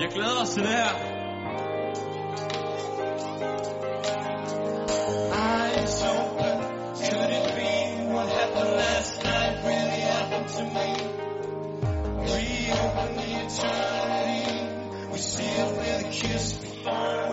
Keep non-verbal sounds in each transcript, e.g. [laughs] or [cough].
Jeg glæder os til det her. I open. Could it be what happened last night really happened to me? We open the eternity. We seal with a kiss before.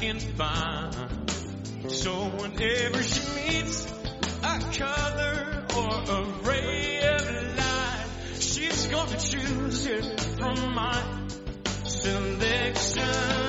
can find. So whenever she meets a color or a ray of light, she's gonna choose it from my selection.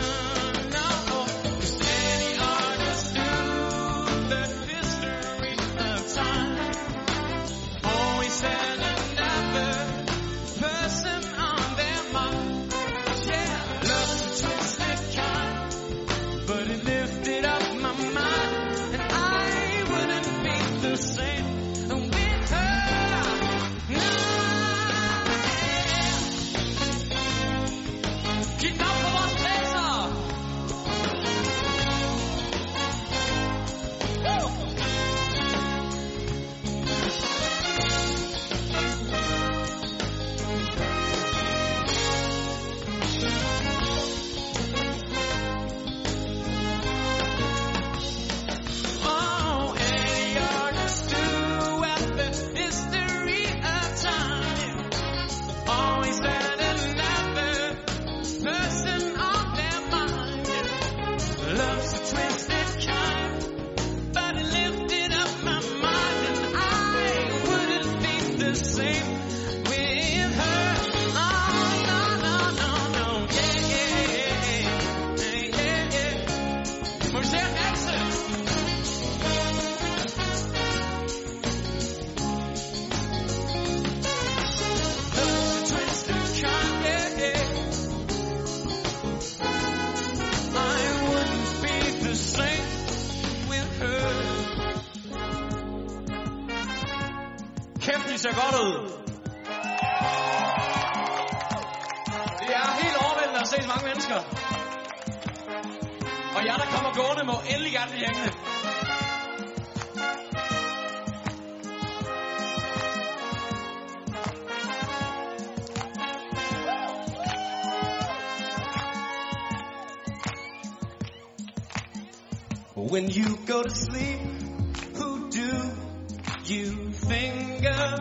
you finger?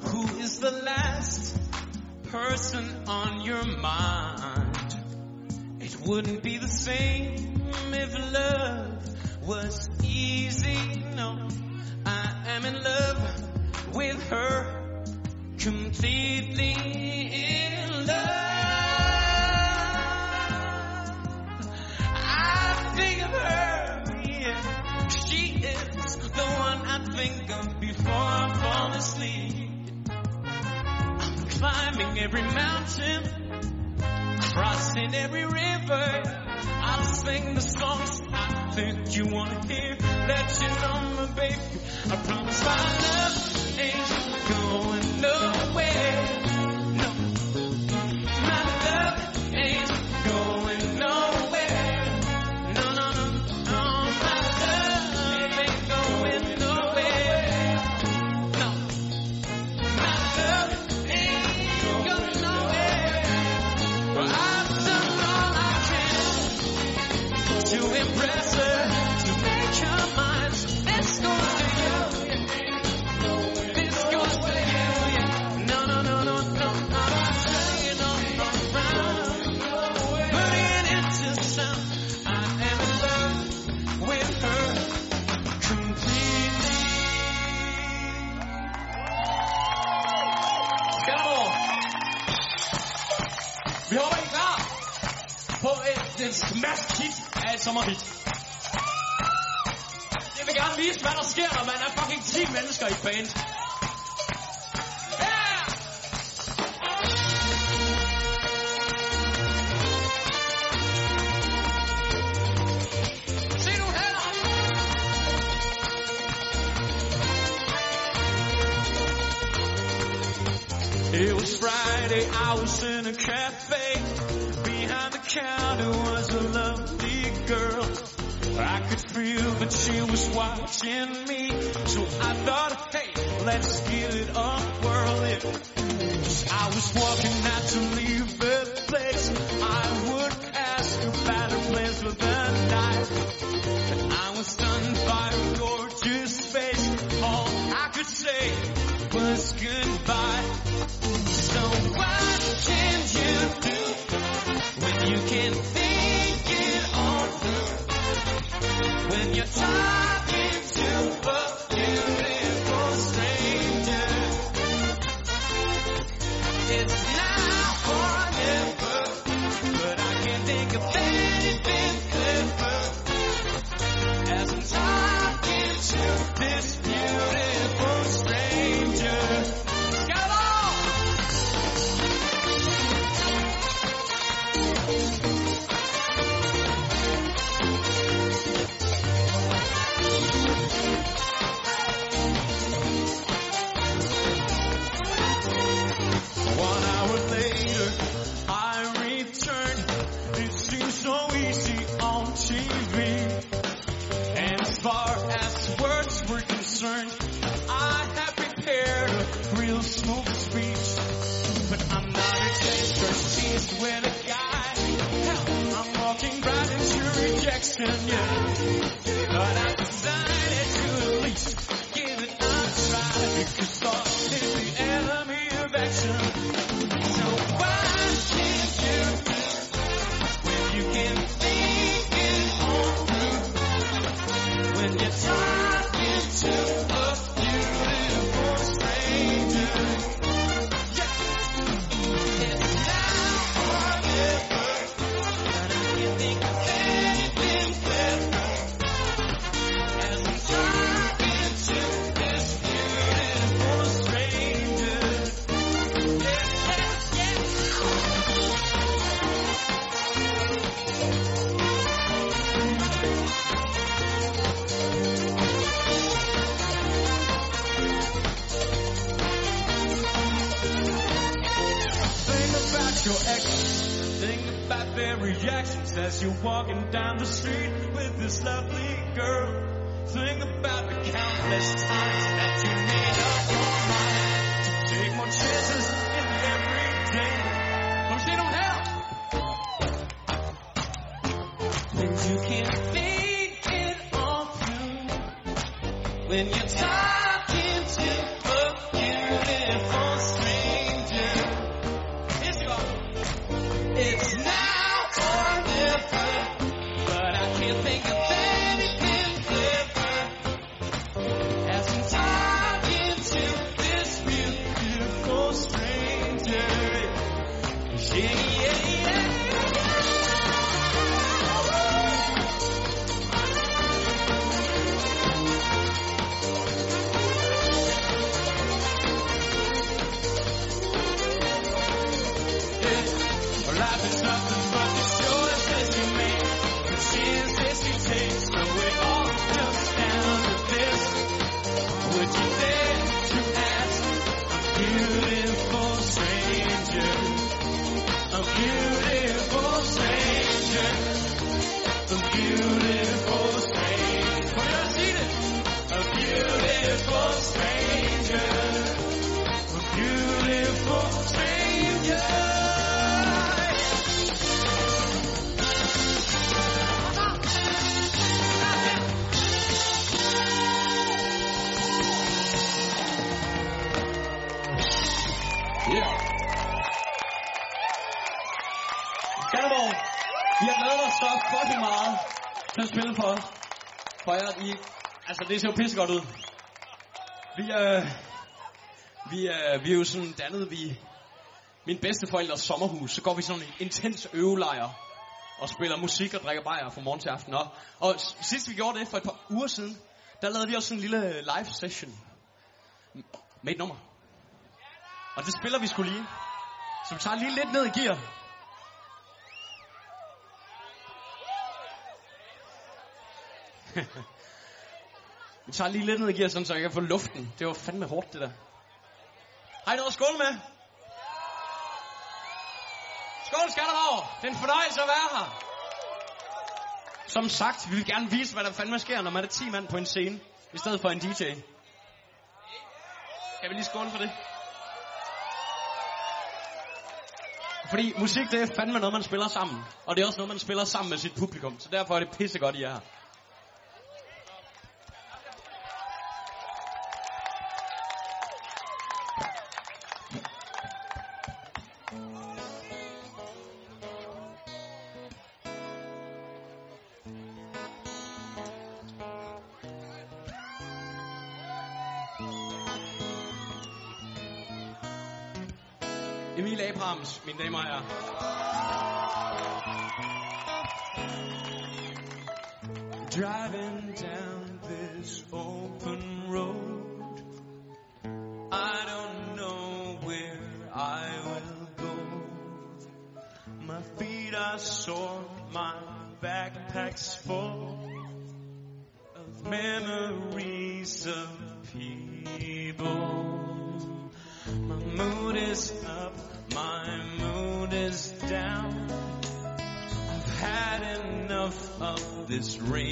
Who is the last person on your mind? It wouldn't be the same if love was easy. No, I am in love with her, completely in love. I think of her. She is the one think of before I fall asleep. I'm climbing every mountain, crossing every river. I'll sing the songs I think you wanna hear. Let you know, my baby, I promise my love ain't going nowhere. hit et sommerhit. Jeg vil gerne vise, hvad der sker, når man er fucking 10 mennesker i et band. It was Friday, I was in a cafe behind the counter feel that she was watching me. So I thought, hey, let's get it up, whirl. It. I was walking out to leave walking down the street with this lovely girl. Det ser jo pissegodt ud. Vi, øh, vi, øh, vi er jo sådan dannet, vi... Min bedsteforældres sommerhus, så går vi sådan en intens øvelejr og spiller musik og drikker bajer fra morgen til aften. Og, og sidst vi gjorde det for et par uger siden, der lavede vi også en lille øh, live session med et nummer. Og det spiller vi skulle lige. Så vi tager lige lidt ned i gear. [laughs] vi tager lige lidt ned i gear, sådan, så jeg kan få luften. Det var fandme hårdt, det der. Har I noget at skåle med? Skål, Skanderborg! Det er en fornøjelse at være her. Som sagt, vi vil gerne vise, hvad der fandme sker, når man er 10 mand på en scene, i stedet for en DJ. Kan vi lige skåle for det? Fordi musik, det er fandme noget, man spiller sammen. Og det er også noget, man spiller sammen med sit publikum. Så derfor er det pissegodt, I er her. Abrams, this rainy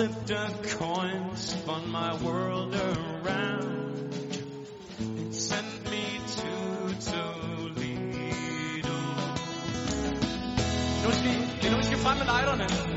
flipped a coin, spun my world around, and sent me to Toledo. You know, you.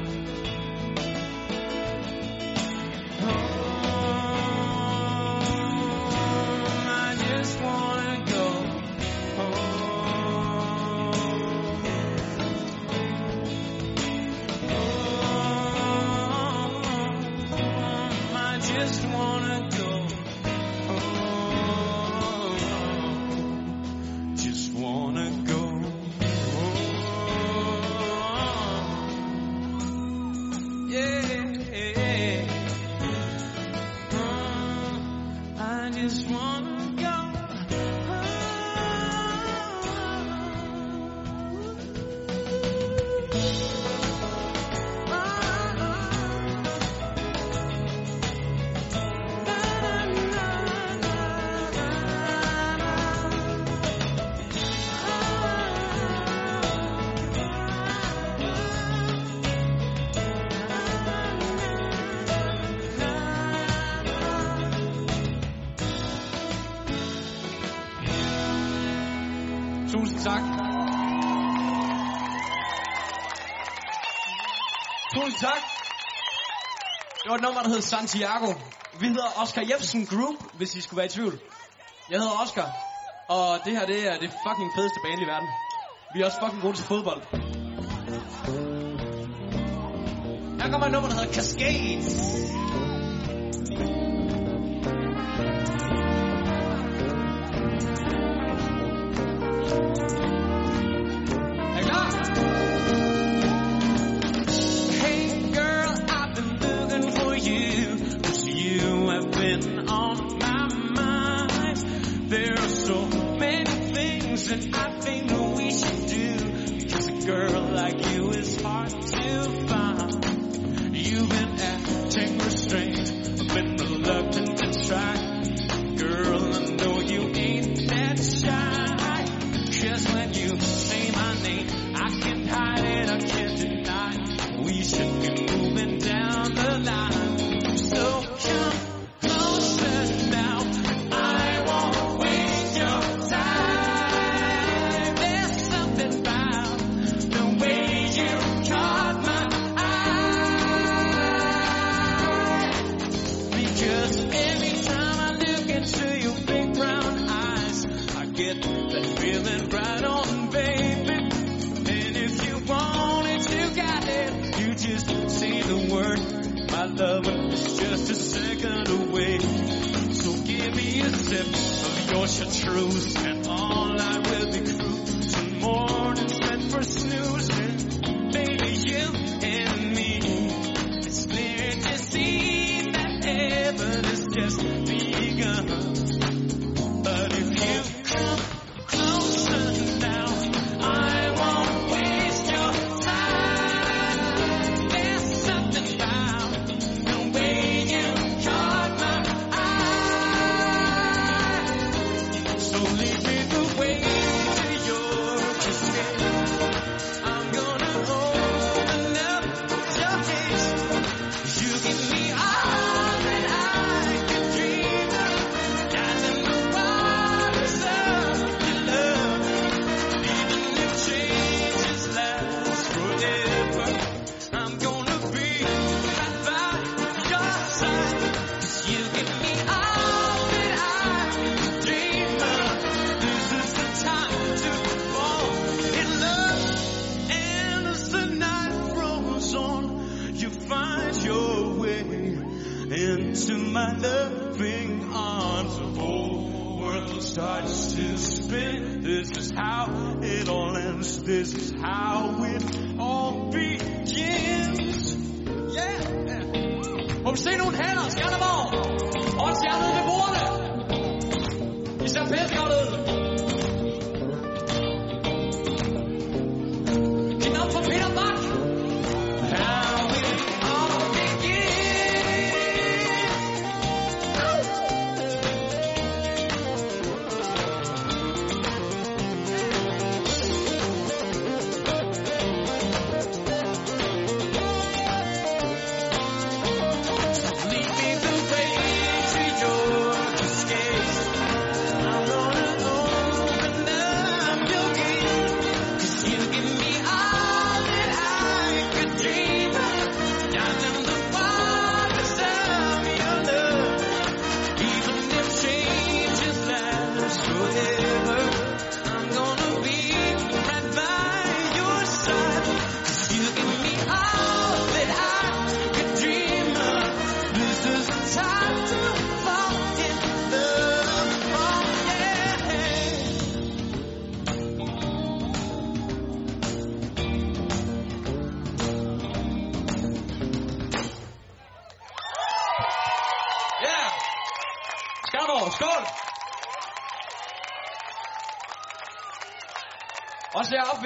Tusind tak. Tusind tak. Det var et nummer, der hed Santiago. Vi hedder Oscar Jebsen Group, hvis I skulle være i tvivl. Jeg hedder Oscar, og det her det er det fucking fedeste band i verden. Vi er også fucking gode til fodbold. Her kommer et nummer, der hedder Cascades. that I think we should do. Because a girl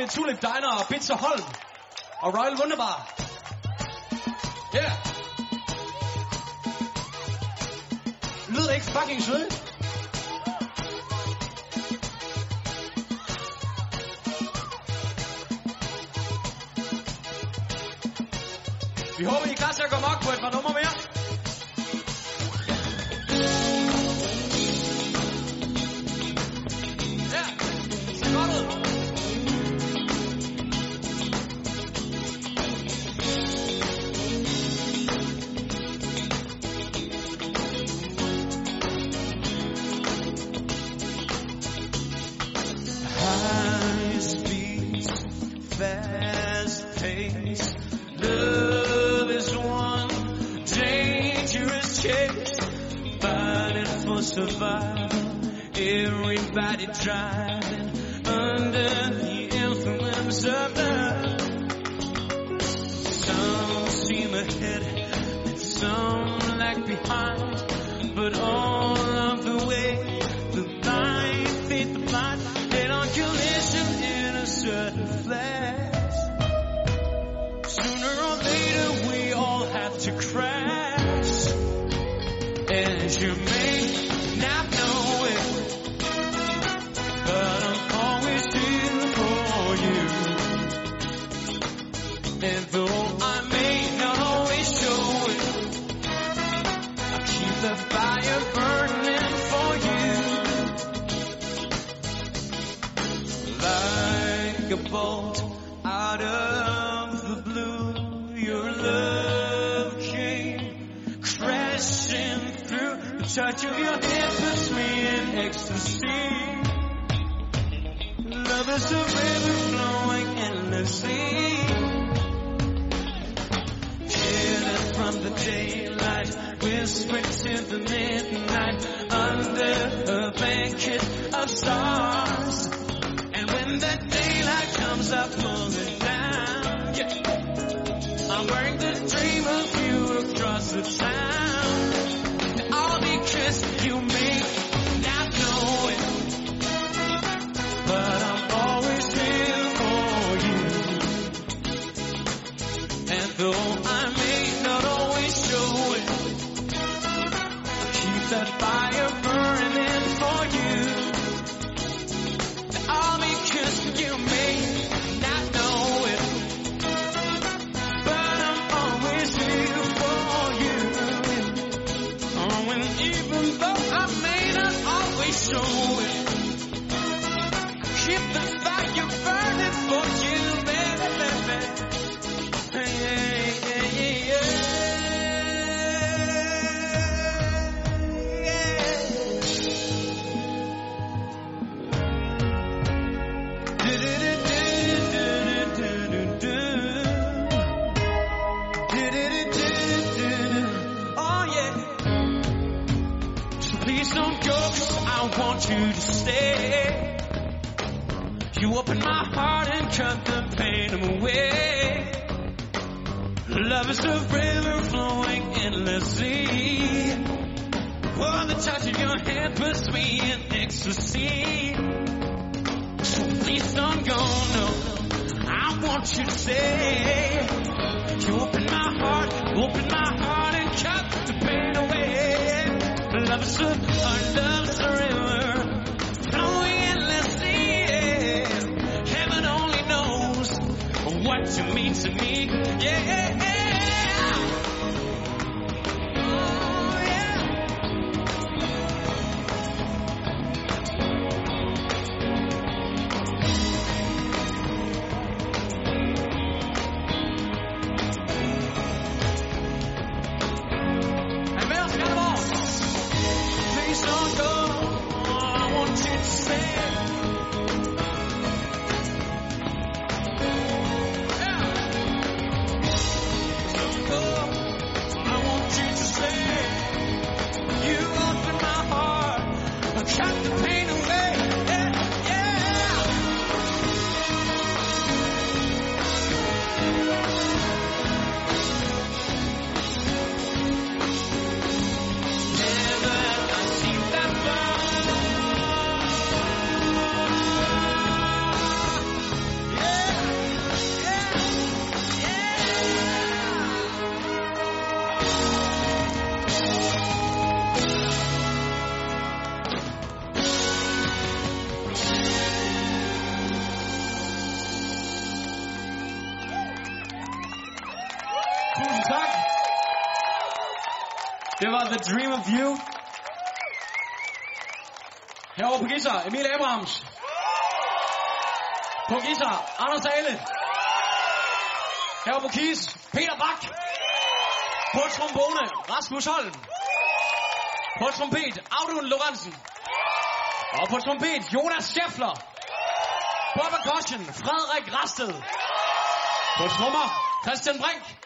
Også Tulip Diner og Pizza Holm. Og Royal Wunderbar. Yeah. Lyder ikke fucking sødt? Vi håber, I er klar til at gå mok på et par Some seem ahead and some lag behind. But all touch of your hand puts me in ecstasy. Love is a river flowing endlessly. Hidden from the daylight, whispered to the midnight, under a blanket of stars. And when that daylight comes, I pull it down. Yeah. I'm wearing So please don't go, no. I want you to say, You open my heart, open my heart and cut the pain away. Love is a, our love's a river flowing endlessly. Heaven only knows what you mean to me. Yeah. Guten Tag. Det var The Dream of You. Herovre på Gisser, Emil Abrahams. På Gisser, Anders Ale. Herovre på Kis, Peter Bak. På trombone, Rasmus Holm. På trompet, Audun Lorentzen. Og på trompet, Jonas Schäffler. På percussion, Frederik Rasted. På trommer, Christian Brink.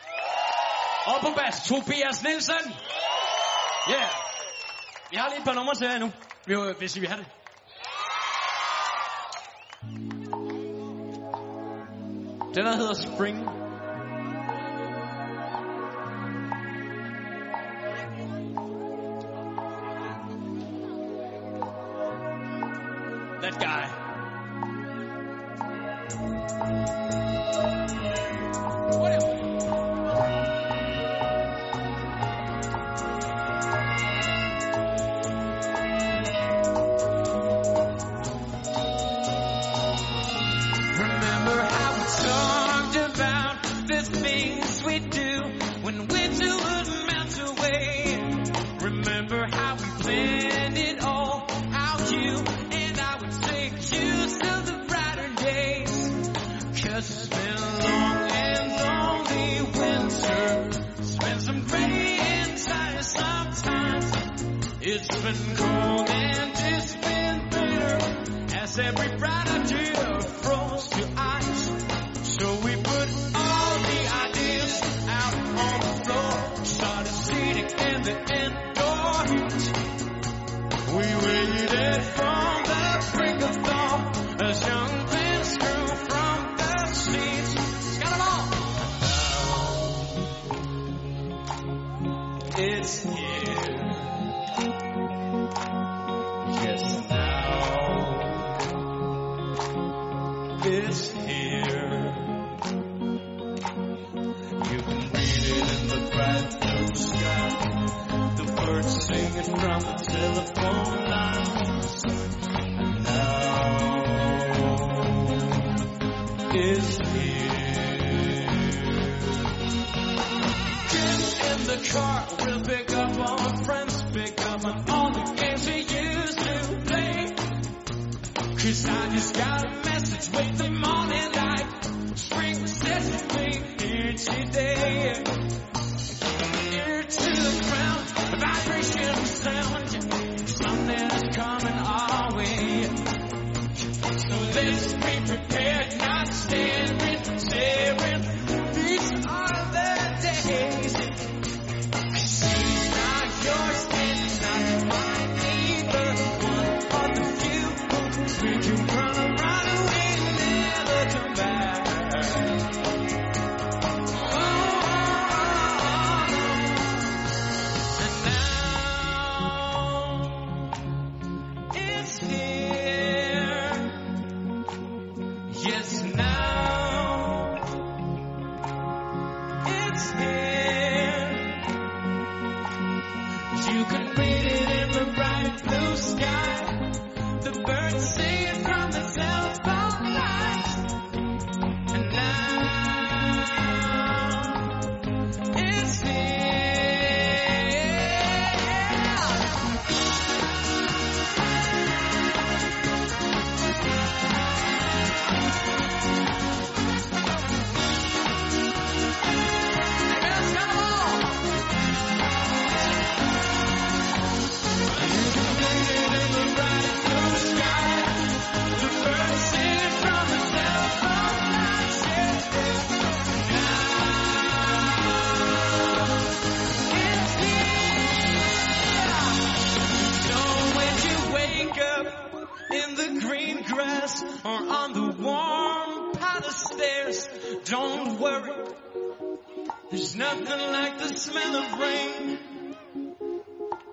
Og på bas, Tobias Nielsen. Yeah. Jeg har lige et par numre til jer endnu, hvis vi har det. Den her hedder Spring and cold and it's been bitter as every Friday. Cause I just got a message waiting.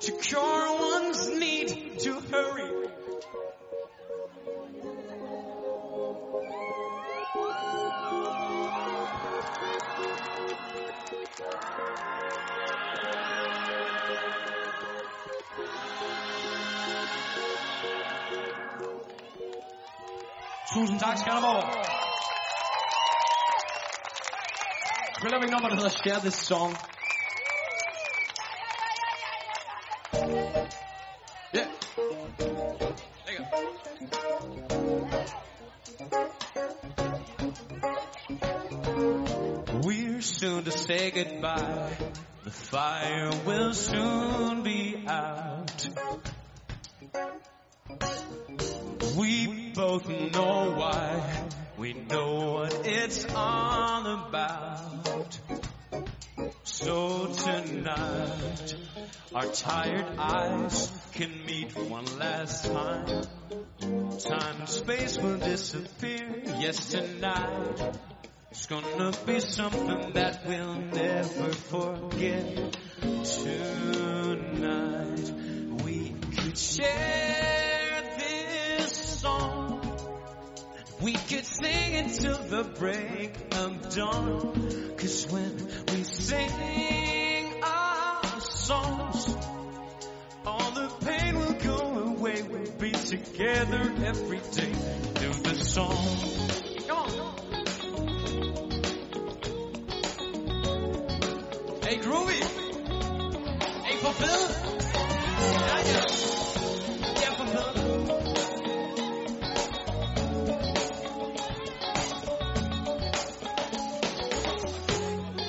to cure one's need to hurry. Tusind tak skal du have. Spiller nummer, der hedder Share This Song. The fire will soon be out. We both know why. We know what it's all about. So tonight, our tired eyes can meet one last time. Time and space will disappear. Yes, tonight. It's gonna be something that we'll never forget. Tonight we could share this song. We could sing it till the break of dawn. Cause when we sing our songs, all the pain will go away. We'll be together every day. Do the song. Come on. Groovy. Hey, er for fed. Ja, ja. Ja, er for fed.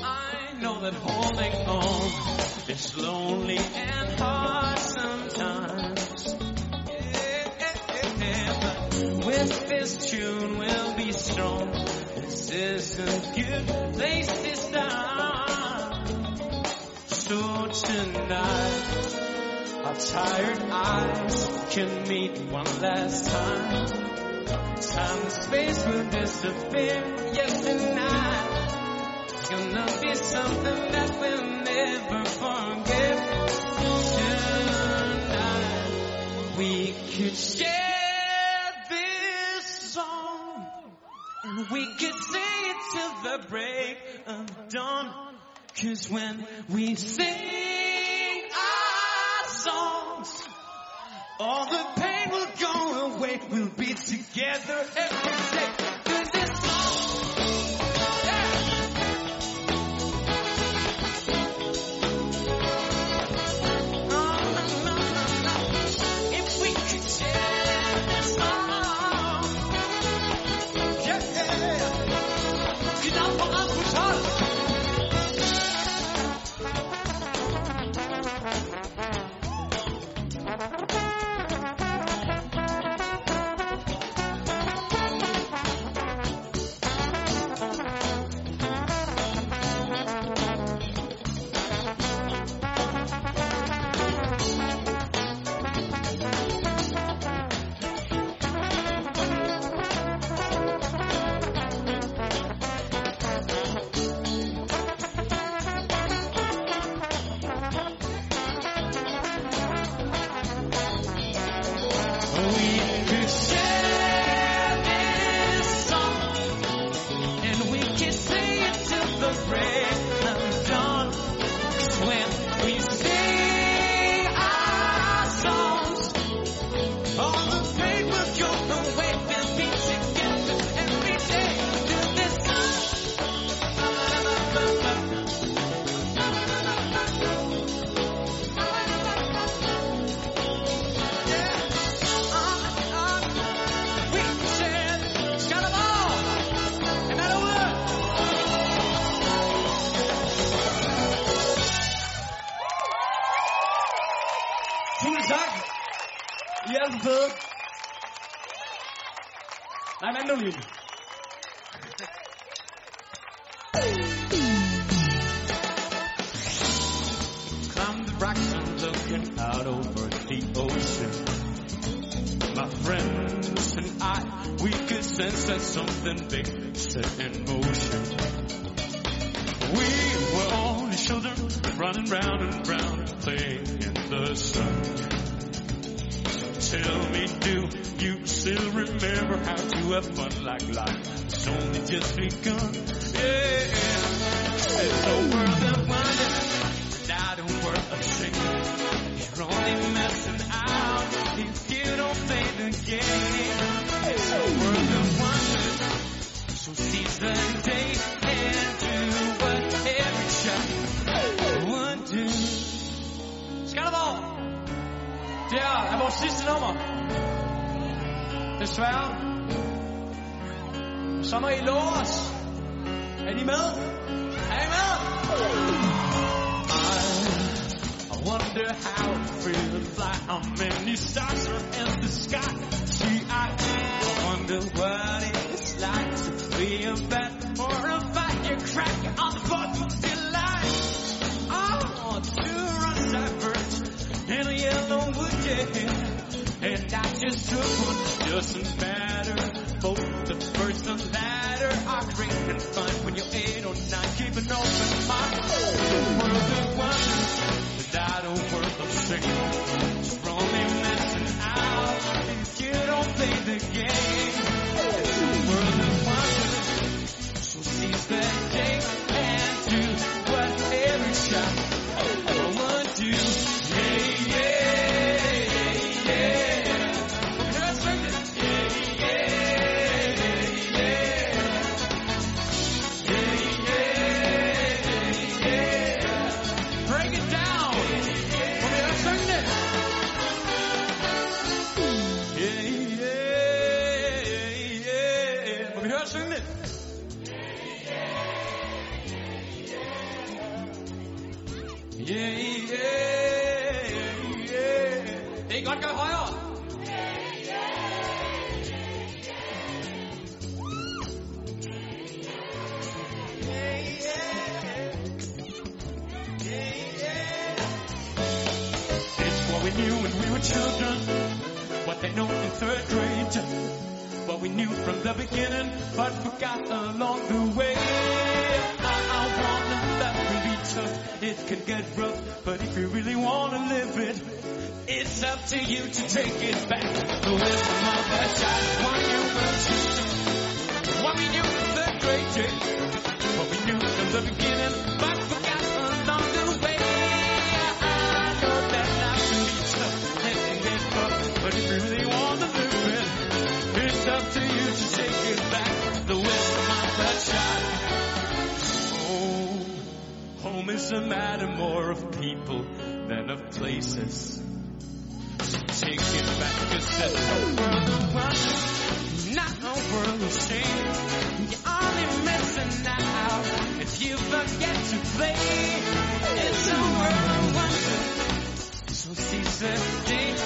I know that holding on is lonely and hard sometimes. Yeah, yeah, yeah, but with this tune we'll be strong. This is a good place to start. So tonight, our tired eyes can meet one last time. Time and space will disappear. Yes, tonight. It's gonna be something that we'll never forget. Tonight, we could share this song, and we could sing it till the break of dawn. Cause when we sing our songs, all the pain will go away. We'll be together every day. Running round and round, playing in the sun. Tell me, do you still remember how to have fun like life? It's only just begun. Yeah, vores sidste nummer. Desværre. Så må I love os. Er I med? Er I med? I wonder how it feels fly. How many stars are in the sky? See, I wonder what it's like to be a bat or a firecracker on the Fourth I just took one, doesn't matter. Both the first and latter are great and fun when you're eight or nine. Keep an open mind. World of wonder without a word of shame. It's only messing out if you don't play the game. To take it back. The wisdom of a child, what you were what we knew in third grade, yeah. what we knew from the beginning, but forgot along the way. I know that life can be tough, can get rough, but if you really want to live it, it's up to you to take it back. The wisdom of a child. Home, home is a matter more of people than of places. It back, cause it's a world wonder, not a world of shame. You're only missing out if you forget to play. It's a world of wonder, so seize the day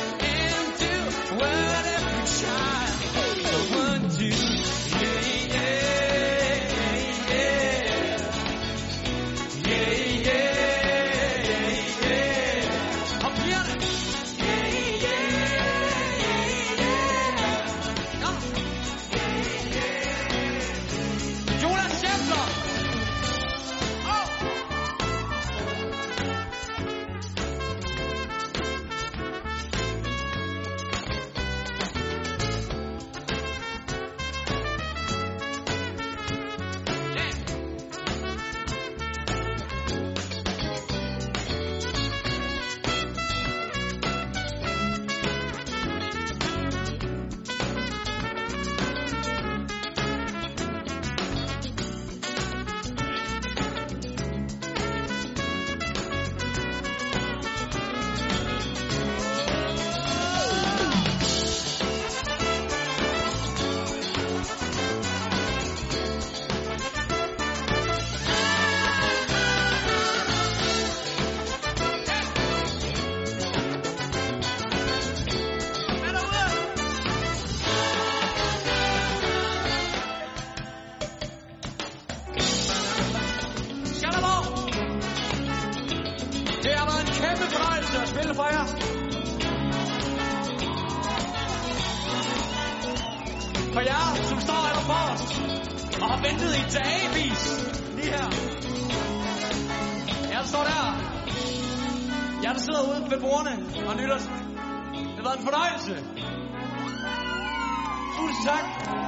ventet i dagevis. Lige her. Jeg står der. Jeg der sidder ude ved bordene og lytter. Det har været en fornøjelse. Tusind tak.